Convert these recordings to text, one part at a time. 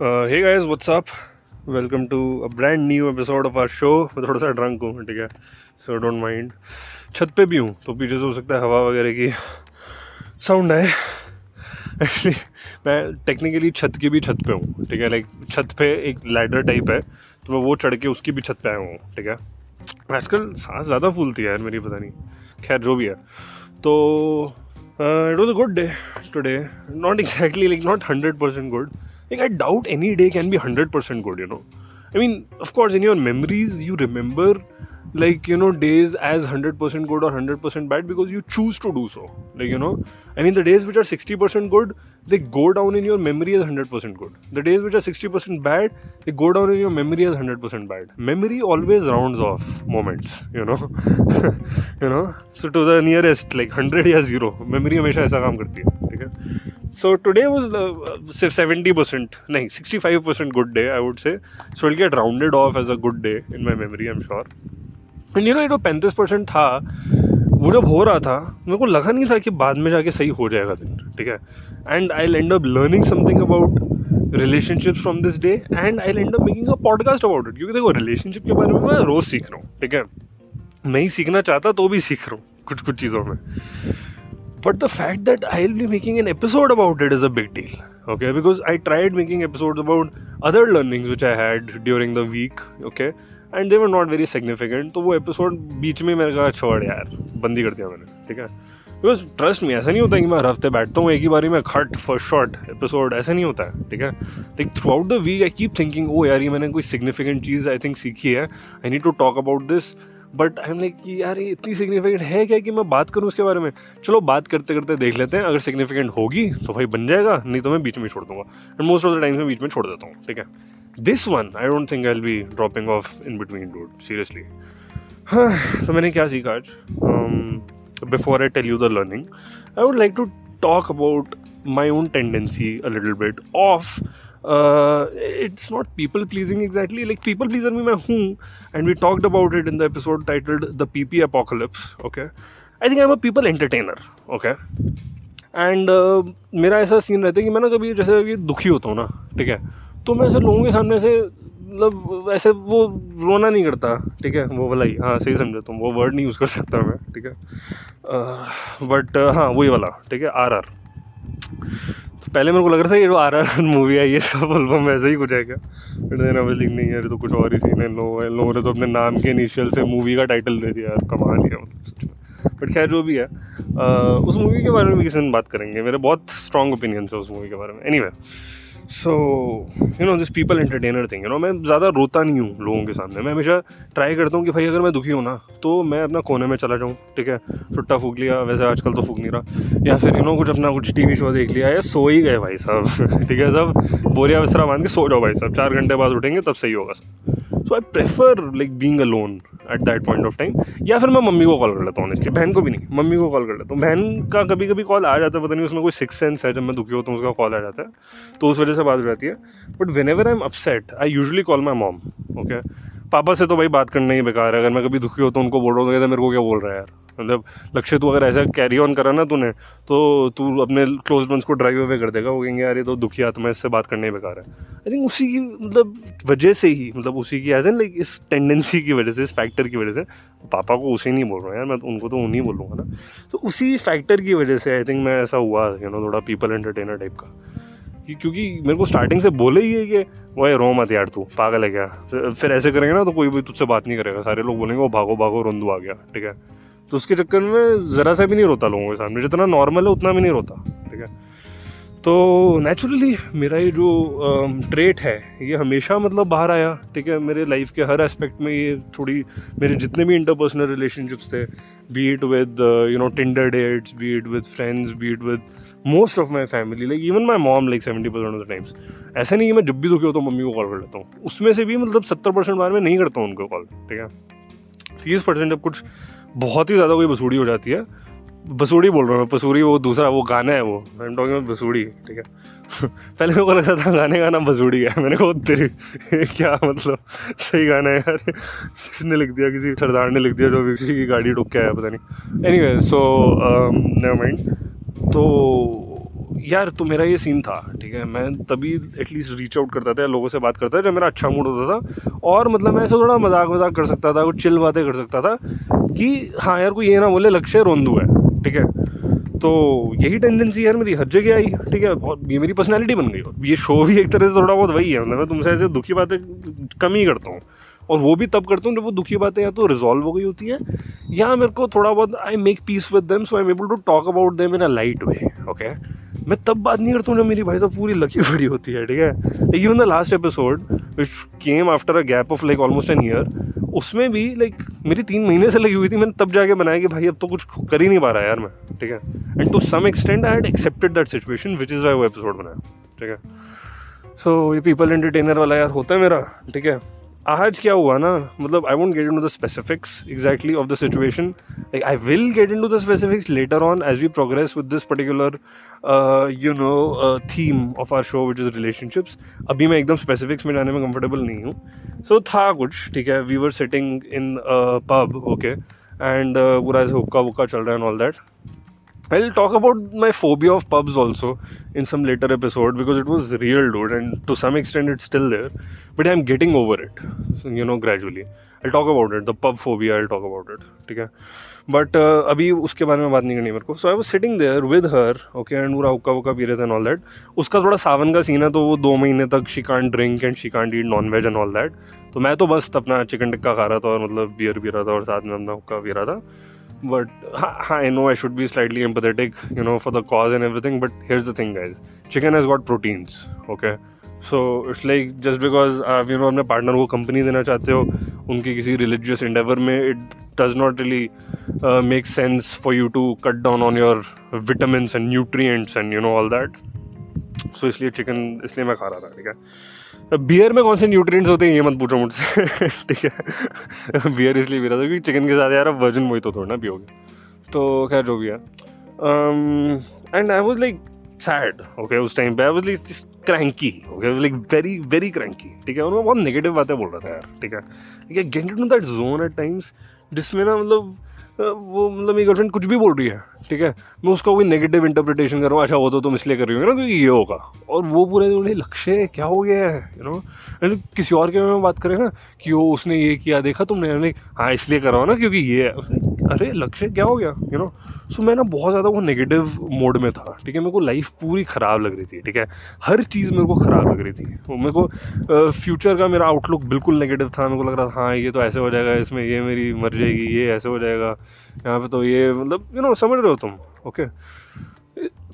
Hey guys what's up welcome to a brand new episode of our show मैं थोड़ा सा drunk हूँ, ठीक है? सो डोंट माइंड छत पे भी हूँ तो पीछे से हो सकता है हवा वगैरह की साउंड आए। एक्चुअली मैं टेक्निकली छत की भी छत पे हूँ, ठीक है? लाइक छत पे एक लैडर टाइप है तो मैं वो चढ़ के उसकी भी छत पे आया हूँ, ठीक है? आजकल सांस ज़्यादा फूलती है यार, मेरी पता नहीं। खैर, जो भी है। तो it was a good day today not exactly like not hundred percent good like i doubt any day can be 100% good you know i mean of course in your memories you remember like you know days as 100% good or 100% bad because you choose to do so like you know i mean the days which are 60% good they go down in your memory as 100% good the days which are 60% bad they go down in your memory as 100% bad memory always rounds off moments you know you know so to the nearest like 100 या 0 memory हमेशा ऐसा काम करती है ठीक है So today was uh, 70% nahi 65% good day i would say. So it'll get rounded off as a good day in my memory i'm sure. And you know ये जो पैंतीस परसेंट था वो जब हो रहा था मेरे को लगा नहीं था कि बाद में जाके सही हो जाएगा दिन ठीक है? And I end up learning something about relationship from this day and I end up making a podcast about it क्योंकि देखो रिलेशनशिप के बारे में मैं रोज सीख रहा हूँ ठीक है? नहीं सीखना चाहता तो भी सीख रहा हूँ कुछ कुछ चीज़ों में। But the fact that I'll be making an episode about it is a big deal. Okay, because I tried making episodes about other learnings which I had during the week. Okay, and they were not very significant तो वो episode बीच में मैंने कहा छोड़ यार बंदी कर दिया मैंने ठीक है? बिकॉज़ ट्रस्ट में ऐसा नहीं होता कि मैं हर हफ़्ते बैठता हूँ एक ही बारी में खट फ़र्स्ट शॉट एपिसोड ऐसा नहीं होता है ठीक है? Like throughout the week I keep thinking ओ यार ये मैंने कोई सिग्निफिकेंट चीज़ आई थिंक सीखी है. I need to talk about this but I am like कि यार, ये इतनी सिग्निफिकेंट है क्या कि मैं बात करूँ उसके बारे में? चलो, बात करते करते देख लेते हैं। अगर सिग्निफिकेंट होगी तो भाई बन जाएगा, नहीं तो मैं बीच में छोड़ दूँगा। And most of the times मैं बीच में छोड़ देता हूँ, ठीक है? This one I don't think I be dropping off in between dude seriously हाँ तो मैंने क्या सीखा आज? Before I tell you the learning I would like to talk about my own tendency a little bit of it's not people pleasing exactly like people pleaser me मैं हूँ and we talked about it in the episode titled the PP apocalypse okay I think I'm a people entertainer okay एंड uh, मेरा ऐसा scene रहता है कि मैं ना कभी जैसे अभी दुखी होता हूँ ना ठीक है तो मैं ऐसे लोगों के सामने से मतलब ऐसे वो रोना नहीं करता ठीक है वो वाला ही हाँ सही समझा तुम वो वर्ड नहीं यूज़ कर सकता मैं ठीक है बट uh, uh, हाँ वही वाला ठीक है आर आर तो पहले मेरे को लग रहा था ये जो आर आर मूवी आई है सब एल्बम वैसे ही कुछ है क्या? बट देन अभी लिख नहीं है तो कुछ और ही सीन है लो है लो ने तो अपने नाम के इनिशियल से मूवी का टाइटल दे दिया यार कमाल ही है बट खैर जो भी है आ, उस मूवी के बारे में भी किसी दिन बात करेंगे। मेरे बहुत स्ट्रॉन्ग ओपिनियंस है उस मूवी के बारे में। Any anyway, so you know this people entertainer thing you know मैं ज़्यादा रोता नहीं हूँ लोगों के सामने। मैं हमेशा ट्राई करता हूँ कि भाई अगर मैं दुखी हूँ ना तो मैं अपना कोने में चला जाऊँ, ठीक है? छुट्टा फूक लिया, वैसे आजकल तो फूक नहीं रहा। या फिर यू नो कुछ अपना कुछ टीवी शो देख लिया, या सो ही गए भाई साहब, ठीक है? सब बोरिया बिस्तरा बाँध के सो जाओ भाई साहब, चार घंटे बाद उठेंगे, तब सही होगा सब। So I prefer like being alone at that point of time या फिर मैं मम्मी को कॉल कर लेता हूँ इसके बहन को भी नहीं, मम्मी को कॉल कर लेता हूँ। बहन का कभी कभी कॉल आ जाता है, पता नहीं उसमें कोई सिक्स सेंस है, जब मैं दुखी होता हूँ, उसका कॉल आ जाता है। तो उस वजह से बात हो जाती है। But whenever I am upset I usually call my mom okay पापा से तो भाई बात करना ही बेकार है। अगर मैं कभी दुखी हो तो उनको बोल रहा हूँ तो मेरे को क्या बोल रहा है यार? मतलब लक्ष्य तू अगर ऐसा कैरी ऑन करा ना तूने तो तू अपने क्लोज वंस को ड्राइव अवे कर देगा। वो कहेंगे यार ये तो दुखी आत्मा इससे बात करने ही बेकार है। आई थिंक उसी की मतलब वजह से ही मतलब उसी की एज एन लाइक इस टेंडेंसी की वजह से, इस फैक्टर की वजह से, पापा को उसे नहीं बोल रहा यार। मैं उनको तो उन्हीं बोलूँगा ना। तो उसी फैक्टर की वजह से आई थिंक मैं ऐसा हुआ यू नो थोड़ा पीपल एंटरटेनर टाइप कि। क्योंकि मेरे को स्टार्टिंग से बोले ही है कि वो रो मत यार तू, पागल है क्या? फिर ऐसे करेंगे ना तो कोई भी तुझसे बात नहीं करेगा। सारे लोग बोलेंगे वो भागो भागो, रोंदू आ गया। ठीक है? तो उसके चक्कर में ज़रा सा भी नहीं रोता लोगों के सामने। जितना नॉर्मल है, उतना भी नहीं रोता। ठीक है? तो नेचुरली मेरा ये जो ट्रेट है, ये हमेशा मतलब बाहर आया, ठीक है? मेरे लाइफ के हर एस्पेक्ट में ये थोड़ी, मेरे जितने भी इंटरपर्सनल रिलेशनशिप्स थे be it with you know Tinder dates be it with friends be it with most of my family like even my mom like seventy percent of the times ऐसा नहीं कि मैं जब भी दुखी होता हूँ, मम्मी को कॉल कर लेता हूँ। उसमें से भी मतलब सत्तर परसेंट बार में नहीं करता हूँ उनको कॉल ठीक है? तीस परसेंट जब कुछ बहुत ही ज़्यादा कोई बसूड़ी हो जाती है। बसूड़ी बोल रहा हूँ बसूड़ी वो दूसरा, वो गाना है वो। आई एम टॉकिंग बसूड़ी ठीक है? पहले मेरे को लगा था गाने का नाम बसूड़ी है। मैंने कहा तेरे क्या मतलब? सही गाना है यार। किसने लिख दिया? किसी सरदार ने लिख दिया जो किसी की गाड़ी रुक के आया, पता नहीं। Anyway so never mind तो यार तो मेरा ये सीन था, ठीक है? मैं तभी एटलीस्ट रीच आउट करता था लोगों से बात करता था जब मेरा अच्छा मूड होता था। और मतलब मैं ऐसा थोड़ा मज़ाक मज़ाक कर सकता था, कुछ चिल बातें कर सकता था कि हाँ यार, कोई ये ना बोले, लक्ष्य रोंदू है। ठीक है? तो यही टेंडेंसी यार मेरी हर जगह आई, ठीक है? और ये मेरी पर्सनैलिटी बन गई। और ये शो भी एक तरह से थोड़ा बहुत वही है मतलब मैं तुमसे ऐसे दुखी बातें कम ही करता हूँ। और वो भी तब करता हूँ जब वो दुखी बातें या तो रिजॉल्व हो गई होती हैं, या मेरे को थोड़ा बहुत I make peace with them so I am able to talk about them in a light way okay मैं तब बात नहीं करता हूँ जब मेरी भाई साहब पूरी लकी बड़ी होती है, ठीक है? Even the last episode which came after a gap of like almost an year उसमें भी लाइक मेरी तीन महीने से लगी हुई थी मैंने तब जाके बनाया कि भाई अब तो कुछ कर ही नहीं पा रहा यार मैं ठीक है? And to some extent I had accepted that situation which is why वो एपिसोड बनाया ठीक है? सो so, ये पीपल एंटरटेनर वाला यार होता है मेरा ठीक है? आज क्या हुआ ना मतलब I won't get into the specifics exactly of the situation like I will get into the specifics later on as we progress with this particular you know theme of our show which is relationships अभी मैं एकदम specifics में जाने में comfortable नहीं हूँ। सो so, था कुछ ठीक है? We were sitting in pub okay and पूरा ऐसे हुक्का वुक्का चल रहा है and all that I'll talk about my phobia of pubs also in some later episode because it was real, dude, and to some extent it's still there. But I'm getting over it, so, you know, gradually. I'll talk about it. The pub phobia, I'll talk about it. ठीक है but uh, अभी उसके बारे में बात नहीं करनी मेरे को so I was sitting there with her okay and पूरा हुक्का वुक्का पी रहे थे एंड ऑल दैट उसका थोड़ा सावन का सीन है तो वो दो महीने तक she can't drink and she can't eat non veg and all that तो मैं तो बस अपना चिकन टिक्का खा रहा था और मतलब बियर पी रहा था और साथ में अपना हुक्का पी रहा था but I know I should be slightly empathetic you know for the cause and everything but here the thing is chicken has got proteins okay so it's like just because आप यू नो अपने partner को company देना चाहते हो, उनके किसी religious endeavour में it does not really make sense for you to cut down on your vitamin and nutrient and you know all that so इसलिए चिकन इसलिए मैं खा रहा था, ठीक है? बियर में कौन से न्यूट्रिएंट्स होते हैं, ये मत पूछो मुझसे। ठीक है। बियर इसलिए पी रहा था क्योंकि चिकन के साथ यार वर्जन वही तो थोड़ा ना पियोगे। तो खैर, जो भी है। And I was like sad okay उस टाइम पे। I was like cranky okay like very very cranky ठीक है। और मैं बहुत नेगेटिव बातें बोल रहा था यार, ठीक है। ठीक है get in that zone at times जिसमें ना मतलब वो मतलब मेरी गर्लफ्रेंड कुछ भी बोल रही है, ठीक है? मैं उसका कोई नेगेटिव इंटरप्रिटेशन कर रहा हूँ अच्छा वो तो तुम इसलिए कर रही हो, ना क्योंकि ये होगा। और वो पूरे लक्ष्य क्या हो गया है यू नो किसी और के बारे में बात करें ना, कि वो उसने ये किया, देखा तुमने? हाँ इसलिए कर रहा ना, क्योंकि ये अरे, लक्ष्य क्या हो गया? यू नो सो मैं ना बहुत ज़्यादा वो नेगेटिव मोड में था, ठीक है? मेरे को लाइफ पूरी ख़राब लग रही थी, ठीक है? हर चीज़ मेरे को ख़राब लग रही थी। वो मेरे को फ्यूचर का मेरा आउटलुक बिल्कुल नेगेटिव था। मेरे को लग रहा था हाँ ये तो ऐसे हो जाएगा, इसमें ये मेरी मर जाएगी, ये ऐसे हो जाएगा, यहाँ पे तो ये मतलब यू नो समझ रहे हो तुम ओके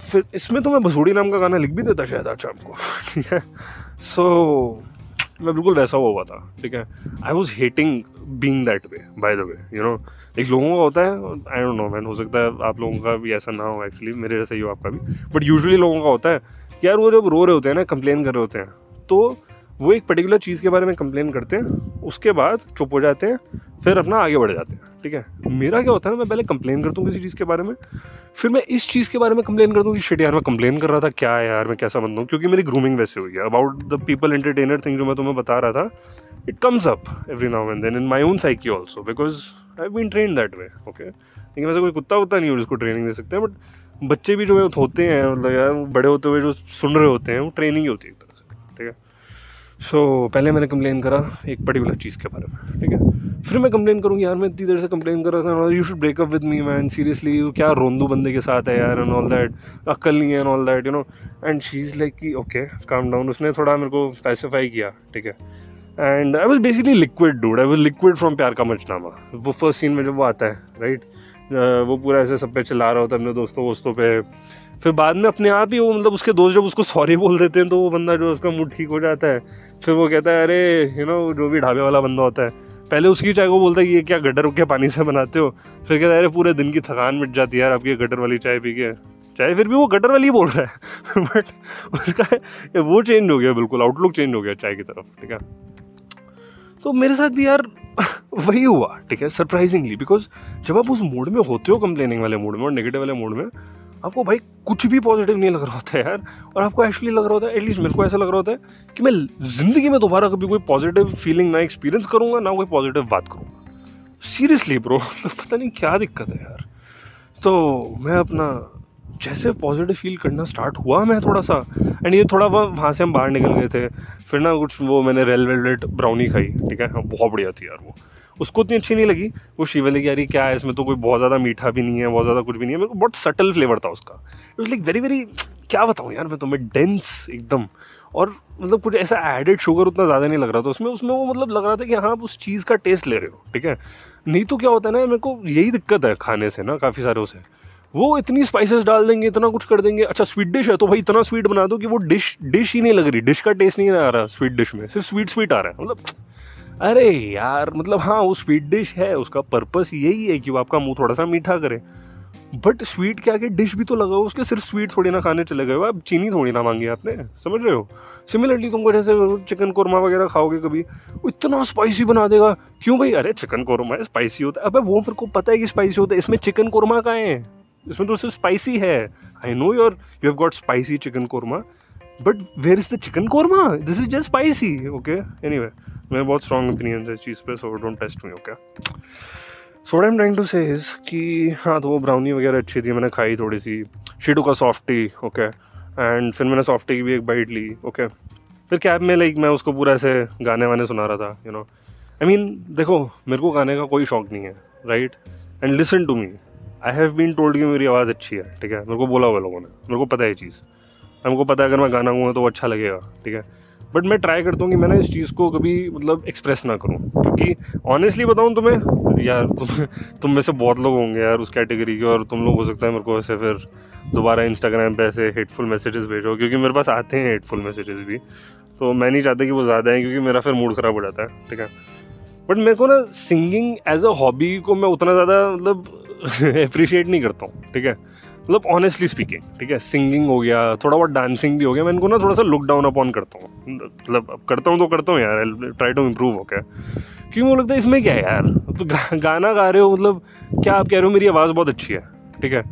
फिर इसमें तो मैं बसूड़ी नाम का गाना लिख भी देता शायद आज शाम को, ठीक है? सो मैं बिल्कुल वैसा हुआ हुआ था, ठीक है? I was hating being that way by the way you know एक लोगों का होता है आई डोंट नो मैन हो सकता है आप लोगों का भी ऐसा ना हो एक्चुअली मेरे जैसे ही हो आपका भी। बट यूजुअली लोगों का होता है कि यार वो जब रो रहे होते हैं ना कंप्लेन कर रहे होते हैं तो वो एक पर्टिकुलर चीज़ के बारे में कंप्लेन करते हैं, उसके बाद चुप हो जाते हैं, फिर अपना आगे बढ़ जाते हैं, ठीक है? मेरा क्या होता है ना, मैं पहले कंप्लेन करता हूँ किसी चीज़ के बारे में, फिर मैं इस चीज़ के बारे में कंप्लेन करता हूँ कि शिट यार, मैं कंप्लेन कर रहा था, क्या है यार, मैं कैसा बनता हूँ? क्योंकि मेरी ग्रूमिंग वैसे हुई है। About the people entertainer thing जो मैं तुम्हें बता रहा था it comes up every now and then in my own psyche also because I been train that way okay लेकिन वैसे कोई कुत्ता वुत्ता नहीं हो जिसको ट्रेनिंग दे सकते हैं बट बच्चे भी जो है होते हैं मतलब यार बड़े होते हुए जो सुन रहे होते हैं वो ट्रेनिंग ही होती है एक तरह से ठीक है? सो so, पहले मैंने कंप्लेन करा एक पर्टिकुलर चीज़ के बारे में ठीक है? फिर मैं कंप्लेन करूँ यार मैं इतनी देर से कंप्लेन कर रहा था you should break up with me man seriously क्या रोंदू बंदे के साथ है यार एंड ऑल दैट अक्ल नहीं है and all that you know and she is like कि ओके काम डाउन उसने थोड़ा मेरे को स्पेसिफाई किया ठीक है? And I was basically liquid dude I was liquid from Pyaar Ka Punchnama वो फ़र्स्ट सीन में जब वो आता है राइट वो पूरा ऐसे सब पे चिल्ला रहा होता है अपने दोस्तों वोस्तों पे। फिर बाद में अपने आप ही वो मतलब उसके दोस्त जब उसको सॉरी बोल देते हैं तो वो बंदा जो उसका मूड ठीक हो जाता है। फिर वो कहता है, अरे यू नो जो भी ढाबे वाला बंदा होता है। पहले उसकी चाय को बोलता है, ये क्या गटर के पानी से बनाते हो? फिर कहता है, अरे, पूरे दिन की थकान मिट जाती है यार आपकी गटर वाली चाय पी के। चाय फिर भी वो गटर वाली बोल रहा है। बट उसका वो चेंज हो गया, बिल्कुल आउटलुक चेंज हो गया चाय की तरफ़, ठीक है? तो मेरे साथ भी यार वही हुआ, ठीक है सरप्राइजिंगली बिकॉज़ जब आप उस मूड में होते हो कंप्लेनिंग वाले मूड में और नेगेटिव वाले मूड में, आपको भाई कुछ भी पॉजिटिव नहीं लग रहा होता है यार, और आपको एक्चुअली लग रहा होता है एटलीस्ट मेरे को ऐसा लग रहा होता है कि मैं ज़िंदगी में दोबारा कभी कोई पॉजिटिव फीलिंग ना एक्सपीरियंस करूँगा, ना कोई पॉजिटिव बात करूँगा। सीरियसली ब्रो पता नहीं क्या दिक्कत है यार। तो मैं अपना जैसे पॉजिटिव फील करना स्टार्ट हुआ मैं थोड़ा सा एंड ये थोड़ा वह वहाँ से हम बाहर निकल गए थे। फिर ना कुछ वो मैंने रेल वेलवेट ब्राउनी खाई, ठीक है? हाँ बहुत बढ़िया थी यार वो। उसको उतनी अच्छी नहीं लगी। वो शिवली की यारी क्या है? इसमें तो कोई बहुत ज़्यादा मीठा भी नहीं है, बहुत ज़्यादा कुछ भी नहीं है। मेरे को बहुत सटल फ्लेवर था उसका। इट लाइक वेरी वेरी क्या बताऊँ यार मैं तुम्हें डेंस एकदम। और मतलब कुछ ऐसा एडेड शुगर उतना ज़्यादा नहीं लग रहा था उसमें। उसमें वो मतलब लग रहा था कि हाँ आप उस चीज़ का टेस्ट ले रहे हो, ठीक है? नहीं तो क्या होता है ना, मेरे को यही दिक्कत है खाने से ना, काफ़ी सारे उसे वो इतनी स्पाइसेस डाल देंगे, इतना कुछ कर देंगे। अच्छा स्वीट डिश है तो भाई इतना स्वीट बना दो कि वो डिश डिश ही नहीं लग रही। डिश का टेस्ट नहीं आ रहा स्वीट डिश में। सिर्फ़ स्वीट स्वीट आ रहा है। मतलब अरे यार मतलब हाँ वो स्वीट डिश है, उसका पर्पस यही है कि वो आपका मुँह थोड़ा सा मीठा करे। बट स्वीट क्या के डिश भी तो लगा उसके सिर्फ़ स्वीट थोड़ी ना खाने चले गए आप चीनी थोड़ी ना मांगी आपने, समझ रहे हो? सिमिलरली तुमको जैसे चिकन कौरमा वगैरह खाओगे कभी, वो इतना स्पाइसी बना देगा। क्यों भाई? अरे चिकन कौरमा है स्पाइसी होता है। अबे वो मेरे को पता है कि स्पाइसी होता है। इसमें चिकन कौरमा का है? इसमें तो सिर्फ़ स्पाइसी है। I know your you have got spicy chicken korma but where is the chicken korma this is just spicy okay anyway मेरे बहुत स्ट्रॉन्ग ओपिनियन है इस चीज़ पे so don't test me okay so I am trying to say कि हाँ तो वो ब्राउनी वगैरह अच्छी थी, मैंने खाई थोड़ी सी। शीटू का सॉफ्टी ओके एंड फिर मैंने सॉफ्टी की भी एक बाइट ली ओके फिर कैब में लाइक मैं उसको पूरा ऐसे गाने वाने सुना रहा था यू नो आई मीन देखो, मेरे को गाने का कोई शौक नहीं है right and listen to me I have been told कि मेरी आवाज़ अच्छी है, ठीक है? मेरे को बोला हुआ लोगों ने। मेरे को पता है ये चीज़। मेरे को पता है अगर मैं गाना गाऊँगा तो वो अच्छा लगेगा, ठीक है? बट मैं ट्राई करता हूँ कि मैं ना इस चीज़ को कभी मतलब एक्सप्रेस ना करूँ। क्योंकि ऑनेस्टली बताऊँ तुम्हें, यार, तुम तुम में से बहुत लोग होंगे यार उस कैटेगरी के और तुम लोग हो सकता है मेरे को ऐसे फिर दोबारा इंस्टाग्राम पे ऐसे हेटफुल मैसेजेस भेजो, क्योंकि मेरे पास आते हैं हेटफुल मैसेजेस भी। तो मैं नहीं चाहता कि वो ज़्यादा हैं, क्योंकि मेरा फिर मूड ख़राब हो जाता है, ठीक है? बट मेरे को ना सिंगिंग एज अ हॉबी को मैं उतना ज़्यादा मतलब अप्रिशिएट नहीं करता हूँ ठीक है? मतलब ऑनेस्टली स्पीकिंग ठीक है? सिंगिंग हो गया थोड़ा बहुत डांसिंग भी हो गया मैं इनको ना थोड़ा सा लुक डाउन अपॉन करता हूँ। मतलब करता हूँ तो करता हूँ यार ट्राई टू इम्प्रूव क्या? क्योंकि मुझे लगता है इसमें क्या है यार? तो गा, गाना गा रहे हो मतलब क्या आप कह रहे हो मेरी आवाज़ बहुत अच्छी है ठीक है?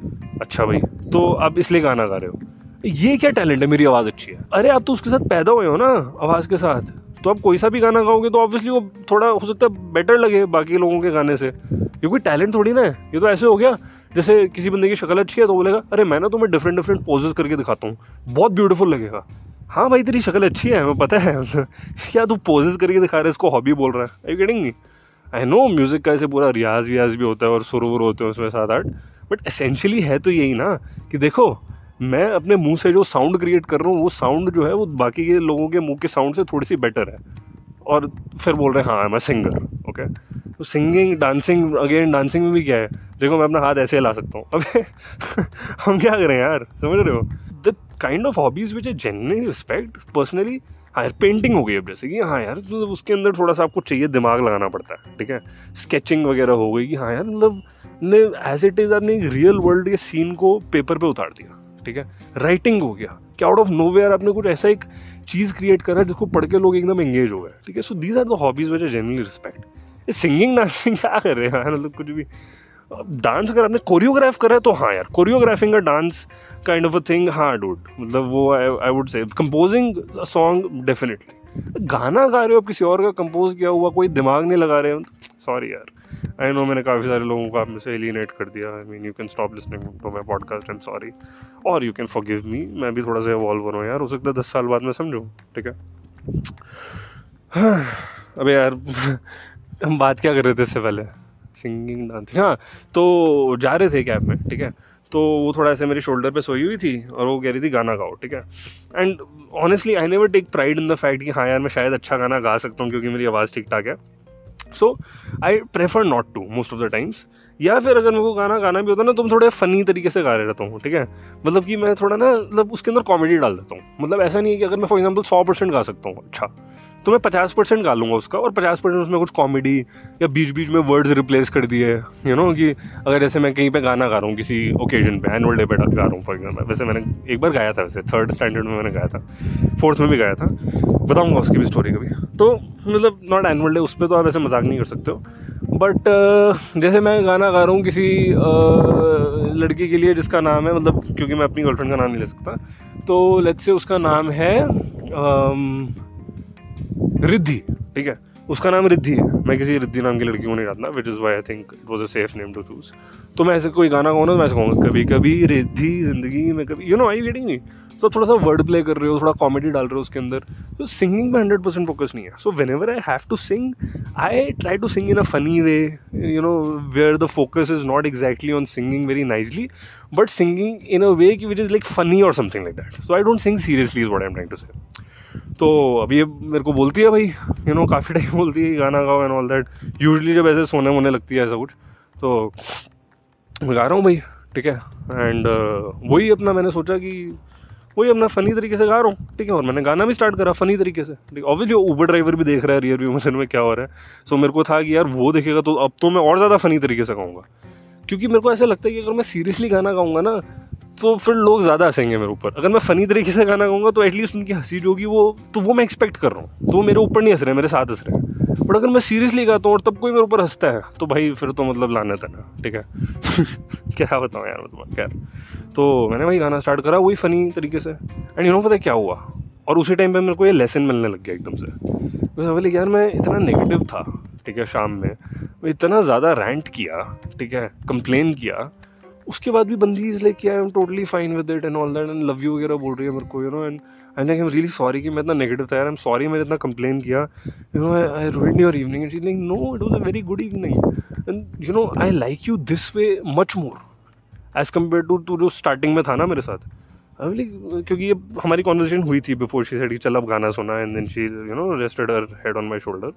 अच्छा भाई तो आप इसलिए गाना गा रहे हो। ये क्या टैलेंट है मेरी आवाज़ अच्छी है? अरे आप तो उसके साथ पैदा हुए हो ना आवाज़ के साथ। तो आप कोई सा भी गाना गाओगे तो ऑब्वियसली वो थोड़ा, हो सकता है बेटर लगे बाकी लोगों के गाने से। कोई टैलेंट थोड़ी ना है, ये तो ऐसे हो गया। जैसे किसी बंदे की शक्ल अच्छी है तो बोलेगा, अरे, मैं ना तुम्हें डिफरेंट डिफरेंट पोजेस करके दिखाता हूँ। बहुत ब्यूटीफुल लगेगा। हाँ भाई, तेरी शक्ल अच्छी है हमें पता है। क्या तू पोजेस करके दिखा रहा इसको हॉबी बोल रहा है? I getting I know music का ऐसे पूरा रियाज व्याज भी होता है और सुर वुर होते हैं उसमें सात आठ बट एसेंशियली है तो यही ना, कि देखो मैं अपने मुँह से जो साउंड क्रिएट कर रहा हूँ, वो साउंड जो है, वो बाकी के लोगों के मुँह के साउंड से थोड़ी सी बेटर है। और फिर बोल रहे हैं हाँ मैं सिंगर ओके तो सिंगिंग डांसिंग अगेन डांसिंग में भी क्या है? देखो, मैं अपना हाथ ऐसे हिला सकता हूँ। अबे, हम क्या करें यार? समझ रहे हो? The kind of hobbies which I generally respect personally हाँ यार पेंटिंग हो गई अब जैसे कि हाँ यार मतलब उसके अंदर थोड़ा सा आपको चाहिए, दिमाग लगाना पड़ता है, ठीक है? स्केचिंग वगैरह हो गई कि हाँ यार मतलब ने एज इट इज़ आपने एक रियल वर्ल्ड के सीन को पेपर पे उतार दिया। ठीक है? राइटिंग हो गया। कि आउट ऑफ़ नो वेयर आपने कुछ ऐसा एक चीज़ क्रिएट करा जिसको पढ़ के लोग एकदम एंगेज हो गए ठीक है? So these are the hobbies which I generally respect singing dancing क्या कर रहे हैं मतलब कुछ भी। डांस अगर आपने कोरियोग्राफ करा है तो हाँ यार कोरियोग्राफिंग का dance kind of a thing हाँ डूड मतलब वो I would say composing a song definitely गाना गा रहे हो किसी और का कंपोज किया हुआ, कोई दिमाग नहीं लगा रहे हो सॉरी यार। आई नो मैंने काफ़ी सारे लोगों को आप से एलिनेट कर दिया. I mean you can stop listening to my podcast and sorry और यू कैन फॉरगिव मी मैं भी थोड़ा सा इवॉल्व करूँ यार हो सकता है दस साल बाद मैं समझूँ. ठीक है? अबे यार, हम बात क्या कर रहे थे इससे पहले? सिंगिंग डांसिंग हाँ तो जा रहे थे कैब में, ठीक है? तो वो थोड़ा ऐसे मेरे शोल्डर पे सोई हुई थी और वो कह रही थी, गाना गाओ, ठीक है? And honestly I never take pride in the fact कि हाँ यार, मैं शायद अच्छा गाना गा सकता हूँ क्योंकि मेरी आवाज़ ठीक ठाक है। So I prefer not to most of the times या फिर अगर मेरे को गाना गाना भी होता है ना तो मैं थोड़े फनी तरीके से गा रहता हूँ, ठीक है? मतलब कि मैं थोड़ा ना मतलब उसके अंदर कॉमेडी डाल देता हूँ। मतलब ऐसा नहीं है कि अगर मैं फॉर एग्ज़ाम्पल सौ परसेंट गा सकता हूँ अच्छा। तो मैं पचास परसेंट गा लूँगा उसका और पचास परसेंट उसमें कुछ कॉमेडी या बीच बीच में वर्ड्स रिप्लेस कर दिए यू नो कि अगर जैसे मैं कहीं पे गाना गा रहा हूँ, किसी ओकेजन पे एनुअल डे पे गा रहा हूँ फॉर एग्ज़ाम्पल वैसे मैंने एक बार गाया था वैसे थर्ड स्टैंडर्ड में मैंने गाया था फोर्थ में भी गाया था, बताऊँगा उसकी भी स्टोरी कभी। तो मतलब नॉट एनुअल डे उस पर तो आप ऐसे मज़ाक नहीं कर सकते हो। बट जैसे मैं गाना गा रहा हूँ किसी लड़की के लिए जिसका नाम है मतलब क्योंकि मैं अपनी गर्लफ्रेंड का नाम नहीं ले सकता तो लेट्स से उसका नाम है रिद्धि। ठीक है? उसका नाम रिद्धि है। मैं किसी रिद्धि नाम की लड़की को नहीं डालना which is why I think it was a safe name to choose तो मैं ऐसे कोई गाना गाऊँ ना तो मैं ऐसे कहूँगा कभी कभी रिद्धि ज़िंदगी में कभी you know I getting me तो थोड़ा सा वर्ड प्ले कर रहे हो, थोड़ा कॉमेडी डाल रहे हो उसके अंदर तो सिंगिंग में हंड्रेड परसेंट फोकस नहीं है। So whenever I have to sing I try to sing in a funny way you know where the focus is not exactly on singing very nicely but singing in a way की which is like funny और something like that so I don't sing seriously is what I am trying to say तो अभी ये मेरे को बोलती है भाई यू नो काफ़ी टाइम बोलती है गाना गाओ एंड ऑल दैट यूजली जब ऐसे सोने वोने लगती है ऐसा कुछ तो मैं गा रहा हूँ भाई ठीक है? एंड uh, वही अपना मैंने सोचा कि वही अपना फ़नी तरीके से गा रहा हूँ ठीक है? और मैंने गाना भी स्टार्ट करा फ़नी तरीके से। ठीक ऑब्वियसली ऊबर ड्राइवर भी देख रहा है रियर व्यू मिरर में क्या हो रहा है। सो मेरे को था कि यार वो देखेगा तो अब तो मैं और ज़्यादा फ़नी तरीके से गाऊँगा। क्योंकि मेरे को ऐसा लगता है कि अगर मैं सीरियसली गाना गाऊँगा ना तो फिर लोग ज़्यादा हंसेंगे मेरे ऊपर। अगर मैं फ़नी तरीके से गाना गाऊँगा तो एटलीस्ट उनकी हँसी जो होगी वो तो वो मैं एक्सपेक्ट कर रहा हूँ। तो वो मेरे ऊपर नहीं हंस रहे, मेरे साथ हंस रहे। हैं बट अगर मैं सीरियसली गाता हूँ और तब कोई मेरे ऊपर हंसता है तो भाई फिर तो मतलब लाने था ना, ठीक है? क्या बताऊँ यार मतलब खैर। तो मैंने भाई गाना स्टार्ट करा, वही फ़नी तरीके से। एंड यू नो पता क्या हुआ? और उसी टाइम पे मेरे को ये लेसन मिलने लग गया एकदम से। बोले, यार, मैं इतना नेगेटिव था, ठीक है, शाम में। इतना ज़्यादा रैंट किया, ठीक है कंप्लेन किया उसके बाद भी बंदी is like I am totally fine with it and all that and love you वगैरह बोल रही है मेरे को you know and I like am really sorry कि मैं इतना नेगेटिव था यार आई एम सॉरी मैंने इतना कंप्लेन किया you know I ruined your evening and she like no it was a very good evening and you know I like you this way much more as compare to to जो starting में था ना मेरे साथ I like क्योंकि ये हमारी conversation हुई थी बिफोर शी सेड चल अब गाना सुना and then she you know rested her head on my shoulder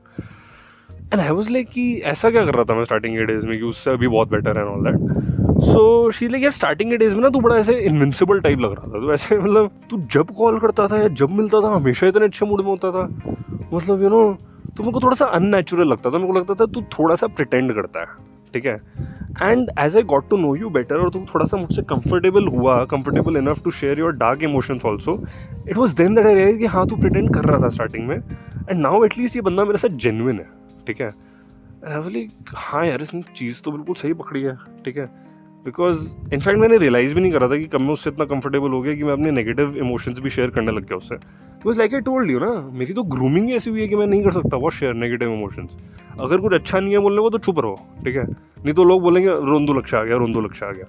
and I was like कि ऐसा क्या कर रहा था मैं स्टार्टिंग के डेज़ में कि उससे अभी बहुत बेटर है all that so she like यार स्टार्टिंग के डेज़ में ना तू बड़ा ऐसे इनविंसिबल टाइप लग रहा था। तो ऐसे मतलब तू जब कॉल करता था, या जब मिलता था, हमेशा इतने अच्छे मूड में होता था। मतलब यू नो तो मेरे को थोड़ा सा अननेचुरल लगता था। मेरे को लगता था तू थोड़ा सा प्रिटेंड करता है, ठीक है? And as I got to know you better और तुम थोड़ा सा मुझसे कंफर्टेबल हुआ comfortable enough to share your dark emotions also it was then that I realize कि हाँ तू प्रिटेंड कर रहा था स्टार्टिंग में। एंड नाउ एटलीस्ट ये बंदा मेरे साथ जेन्युन है, ठीक है? हाँ यार, इसने चीज़ तो बिल्कुल सही पकड़ी है, ठीक है? बिकॉज़ इनफैक्ट मैंने रियलाइज़ भी नहीं करा था कि कब मैं उससे इतना कंफर्टेबल हो गया कि मैं अपने नेगेटिव इमोशंस भी शेयर करने लग गया उससे। Because like I told you ना, मेरी तो ग्रूमिंग ऐसी हुई है कि मैं नहीं कर सकता वो शेयर नेगेटिव इमोशंस अगर कुछ अच्छा नहीं है बोलने को तो चुप रहो, ठीक है? नहीं तो लोग बोलेंगे, रोंदू लक्ष्य आ गया, रोंदू लक्ष्य आ गया।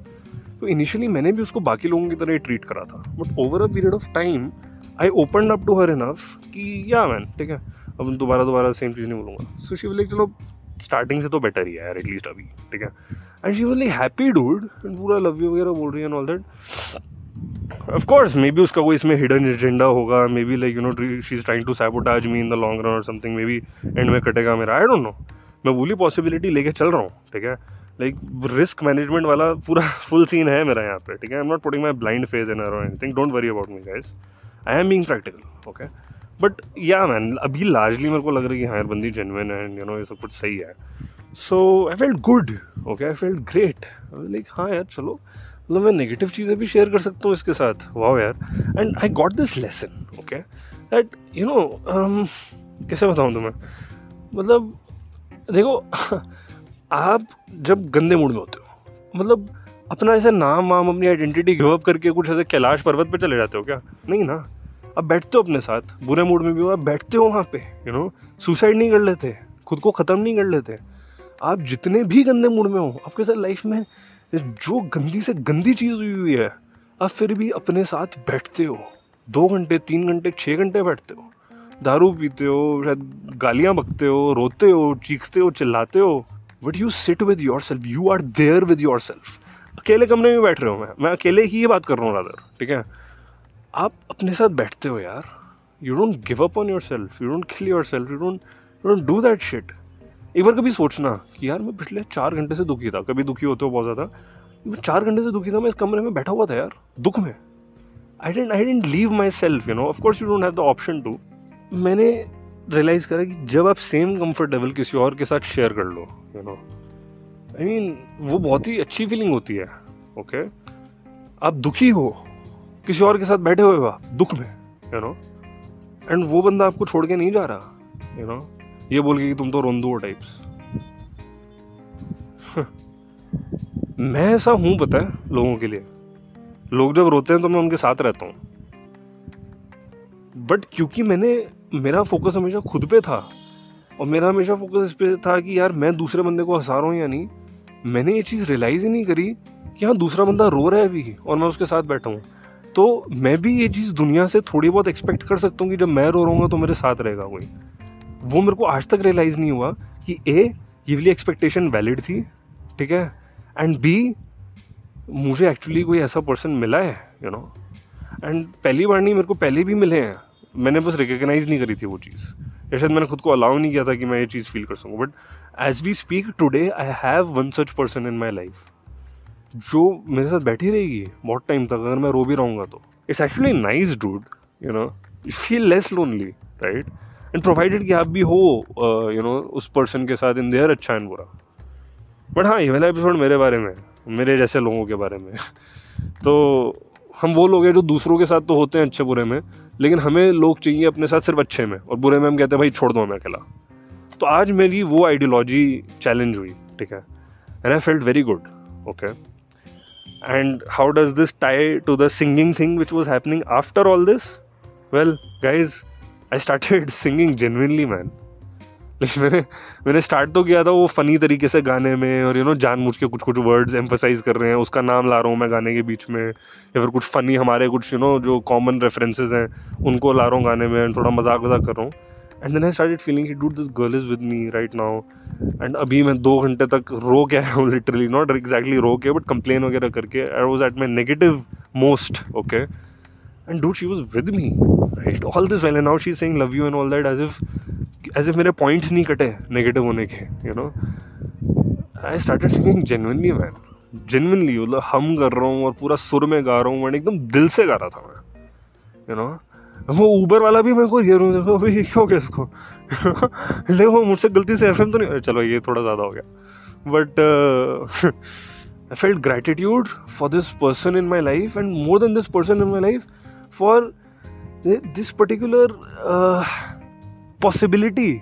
तो इनिशियली मैंने भी उसको बाकी लोगों की तरह ही ट्रीट करा था। But over a period of time I open up to her enough कि या मैन ठीक है? अब दोबारा दोबारा सेम चीज़ नहीं बोलूँगा। सो शी लाइक चलो स्टार्टिंग से तो बेटर ही है यार एटलीस्ट अभी, ठीक है? And she was happy dude and पूरा लव यू वगैरह बोल रही है all that of course maybe उसका कोई इसमें हिडन एजेंडा होगा maybe like you know she is trying to sabotage me in the long run और समथिंग मे बी एंड में कटेगा मेरा आई डोंट नो मैं बोली पॉसिबिलिटी लेके चल रहा हूँ, ठीक है? लाइक रिस्क मैनेजमेंट वाला पूरा फुल सीन है मेरा यहाँ पे, ठीक है? I am not putting my blind faith in anything don't worry about me guys I am being practical okay but ya man अभी लार्जली मेरे को लग रहा है कि हाँ यार, बंदी जेनविन है एंड यू नो ये सब कुछ सही है। So I felt good okay I felt great like हाँ यार, चलो। मतलब मैं नेगेटिव चीज़ें भी शेयर कर सकता हूँ इसके साथ। वाह यार। And I got this lesson okay that you know कैसे बताऊँ तुम्हें? मतलब देखो, आप जब गंदे मूड में होते हो मतलब अपना ऐसे नाम वाम अपनी आइडेंटिटी गिव अप करके कुछ ऐसे कैलाश पर्वत पे चले जाते हो क्या? नहीं ना? अब बैठते हो अपने साथ, बुरे मूड में भी हो, आप बैठते हो वहाँ पे यू नो सुसाइड नहीं कर लेते, खुद को ख़त्म नहीं कर लेते। आप जितने भी गंदे मूड में हो, आपके साथ लाइफ में जो गंदी से गंदी चीज़ हुई हुई है, आप फिर भी अपने साथ बैठते हो। दो घंटे, तीन घंटे छः घंटे बैठते हो। दारू पीते हो, शायद गालियाँ बकते हो, रोते हो, चीखते हो, चिल्लाते हो। But you sit with yourself you are there with yourself अकेले कमरे में बैठ रहे हो मैं मैं अकेले ही ये बात कर रहा हूँ रादर ठीक है? आप अपने साथ बैठते हो यार। You don't give up on yourself you don't kill yourself you don't you don't do that shit एक बार कभी सोचना कि यार मैं पिछले चार घंटे से दुखी था। कभी दुखी होते हो बहुत ज़्यादा। मैं चार घंटे से दुखी था, मैं इस कमरे में बैठा हुआ था यार, दुख में। I didn't I didn't leave myself you know of course you don't have the option to मैंने रियलाइज़ करा कि जब आप सेम कंफर्टेबल किसी और के साथ शेयर कर लो यू नो आई मीन वो बहुत ही अच्छी फीलिंग होती है ओके okay? आप दुखी हो किसी और के साथ बैठे हुए हो दुख में यू नो एंड वो बंदा आपको छोड़ के नहीं जा रहा यू नो ये बोल के कि तुम तो रोंदू हो टाइप्स मैं ऐसा हूँ, पता है, लोगों के लिए। लोग जब रोते हैं तो मैं उनके साथ रहता हूँ। बट क्योंकि मैंने, मेरा फोकस हमेशा खुद पे था, और मेरा हमेशा फोकस इस पर था कि यार, मैं दूसरे बंदे को हंसा रहा हूँ या नहीं, मैंने ये चीज़ रियलाइज़ ही नहीं करी कि हाँ दूसरा बंदा रो रहा है अभी, और मैं उसके साथ बैठा हूँ। तो मैं भी ये चीज़ दुनिया से थोड़ी बहुत एक्सपेक्ट कर सकता हूँ कि जब मैं रो रहा तो मेरे साथ रहेगा कोई। वो मेरे को आज तक रियलाइज़ नहीं हुआ कि ए, ये वाली एक्सपेक्टेशन वैलिड थी, ठीक है? एंड बी मुझे एक्चुअली कोई ऐसा पर्सन मिला है यू नो एंड पहली बार नहीं, मेरे को पहले भी मिले हैं। मैंने बस रिकग्नाइज नहीं करी थी वो चीज़। या शायद मैंने खुद को अलाउ नहीं किया था कि मैं ये चीज़ फील कर सकूँ। But as we speak today I have one such person in my life जो मेरे साथ बैठी रहेगी बहुत टाइम तक अगर मैं रो भी रहूँगा तो। It's actually nice dude you know feel less lonely right and provided कि आप भी हो यू uh, नो उस पर्सन के साथ इन देयर अच्छा एंड बुरा। बट हाँ ये वाला एपिसोड मेरे बारे में मेरे जैसे लोगों के बारे में। तो हम वो लोग हैं जो दूसरों के साथ तो होते हैं अच्छे बुरे में लेकिन हमें लोग चाहिए अपने साथ सिर्फ़ अच्छे में और बुरे में हम कहते हैं भाई छोड़ दो हमें अकेला। तो आज मेरी वो आइडियोलॉजी चैलेंज हुई ठीक है? And I felt very good okay and how does this tie to the singing thing which was happening after all this well guys I started singing genuinely man लेकिन मैंने मैंने स्टार्ट तो किया था वो फ़नी तरीके से गाने में और यू नो जानबूझ के कुछ कुछ वर्ड्स एम्फोसाइज कर रहे हैं, उसका नाम ला रहा हूँ मैं गाने के बीच में, या फिर कुछ फ़नी हमारे कुछ यू नो जो कॉमन रेफरेंसेज हैं, उनको ला रहा हूँ गाने में थोड़ा मज़ाक वजाक कर रहा हूँ। And then I started feeling dude this girl is with me right now and अभी मैं दो घंटे तक रो के आया हूँ लिटरली नॉट एग्जैक्टली रो के बट कंप्लेन वगैरह करके I was at my negative most okay and dude she was with me right all this well and now she saying love you and all that as if as if मेरे points नहीं कटे negative होने के you know I started singing genuinely man genuinely मतलब हम कर रहा हूँ और पूरा सुर में गा रहा हूँ मैंने एकदम दिल से गा रहा था मैं यू नो वो ऊबर वाला भी मेरे को ये भाई क्यों क्या इसको। देखो मुझसे गलती से एफएम तो नहीं चलो, ये थोड़ा ज़्यादा हो गया। But I felt gratitude for this person in my life and more than this person in my life for this particular possibility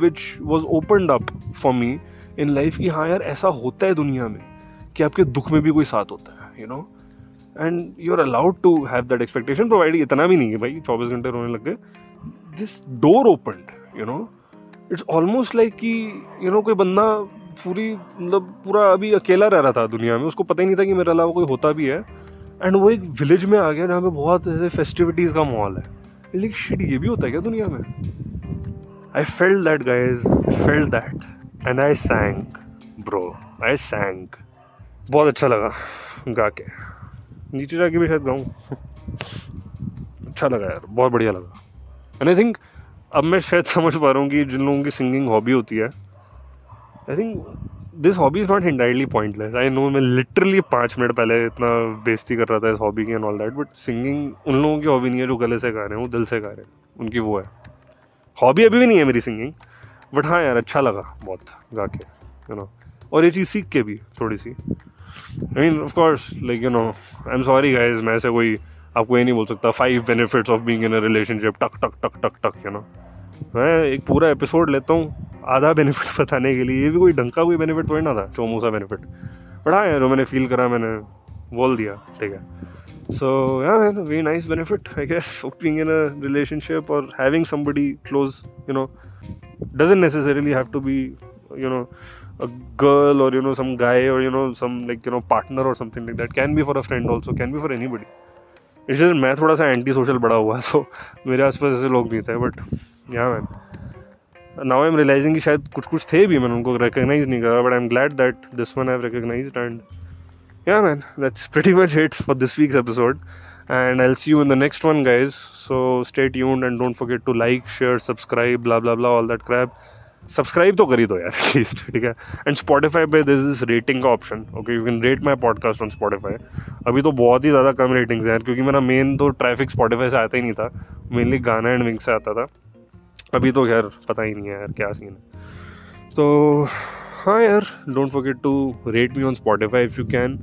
which was opened up for me in life कि हाँ यार, ऐसा होता है दुनिया में कि आपके दुख में भी कोई साथ होता है you you know and you are allowed to have that expectation provide इतना भी नहीं है भाई चौबीस घंटे रोने लग गए this door open you know it's almost like कि यू नो कोई बंदा पूरी मतलब पूरा अभी अकेला रह रहा था दुनिया में उसको पता ही नहीं था कि मेरे अलावा कोई होता भी है एंड वो एक विलेज में आ गया जहाँ पे बहुत ऐसे फेस्टिविटीज़ का माहौल है लेकिन शिट ये भी होता है क्या दुनिया में I felt that guys felt that. And I sang, bro. I sang. बहुत अच्छा लगा गा के नीचे जाके भी शायद गाऊँ। अच्छा लगा यार, बहुत बढ़िया लगा। एंड आई थिंक अब मैं शायद समझ पा रहा हूँ कि जिन लोगों की सिंगिंग हॉबी होती है I think this hobby is not entirely pointless I know मैं लिटरली पाँच मिनट पहले इतना बेइज्जती कर रहा था इस हॉबी की and all that but singing उन लोगों की हॉबी नहीं है जो गले से गा रहे हैं, वो दिल से गा रहे हैं। उनकी वो है। हॉबी अभी भी नहीं है मेरी सिंगिंग बट हाँ यार अच्छा लगा बहुत गा के यू नो और ये चीज़ सीख के भी थोड़ी सी। I mean of course like you know I am sorry guys मैं ऐसे कोई आपको ये नहीं बोल सकता five benefits of being in a relationship टक टक टक टक टक यू नो मैं एक पूरा एपिसोड लेता हूँ आधा बेनिफिट बताने के लिए ये भी कोई ढंग का कोई बेनिफिट थोड़ी ना था चोमूसा बेनिफिट बट हाँ जो मैंने फील करा मैंने बोल दिया ठीक है सो man, very nice benefit, I guess, of being in a relationship or having somebody close. You know, doesn't necessarily have to be, you know, a girl or you know some guy or you know some like you know partner or something like that. Can be for a friend also. Can be for anybody. It's just मैं थोड़ा सा anti social बड़ा हुआ सो मेरे आसपास ऐसे लोग नहीं थे but yeah man now I am realising कि शायद कुछ कुछ थे भी मैंने उनको रिकग्नाइज नहीं करा but I am glad that this one I recognise and yeah, man, that's pretty much it for this week's episode. And I'll see you in the next one, guys. So stay tuned and don't forget to like, share, subscribe, blah blah blah, all that crap. Subscribe तो करी दो यार at least ठीक है? And Spotify पे this is rating का option okay you can rate my podcast on Spotify अभी तो बहुत ही ज़्यादा कम रेटिंग्स हैं क्योंकि मेरा मेन तो ट्रैफ़िक स्पॉटिफाई से आता ही नहीं था मेनली गाना एंड विंग से आता था। अभी तो खैर पता ही नहीं है यार क्या सीन है। तो हाँ यार don't forget to rate me on Spotify if you can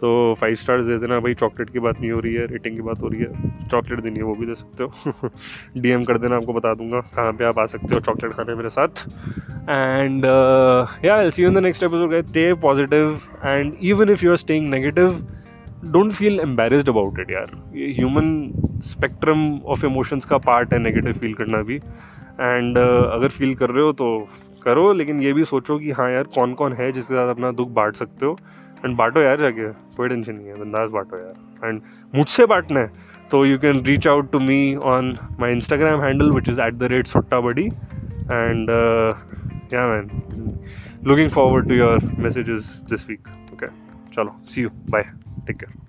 तो फाइव स्टार्स दे देना भाई चॉकलेट की बात नहीं हो रही है रेटिंग की बात हो रही है। चॉकलेट देनी है वो भी दे सकते हो। डीएम कर देना आपको बता दूँगा कहाँ पे आप आ सकते हो चॉकलेट खाने मेरे साथ। And ya I see you in the next episode stay positive and even if you are staying negative don't feel embarrassed about it यार। ये ह्यूमन स्पेक्ट्रम ऑफ़ इमोशंस का पार्ट है नेगेटिव फील करना भी। And uh, अगर feel कर रहे हो तो करो, लेकिन ये भी सोचो कि हाँ यार कौन कौन है जिसके साथ अपना दुख बांट सकते हो? एंड बांटो यार जाके, कोई टेंशन नहीं है, बंदास बांटो यार। एंड मुझसे बांटना है तो you can reach out to me on my Instagram handle which is at the rate Sutta buddy and ya man looking forward to your messages this week okay चलो see you bye take care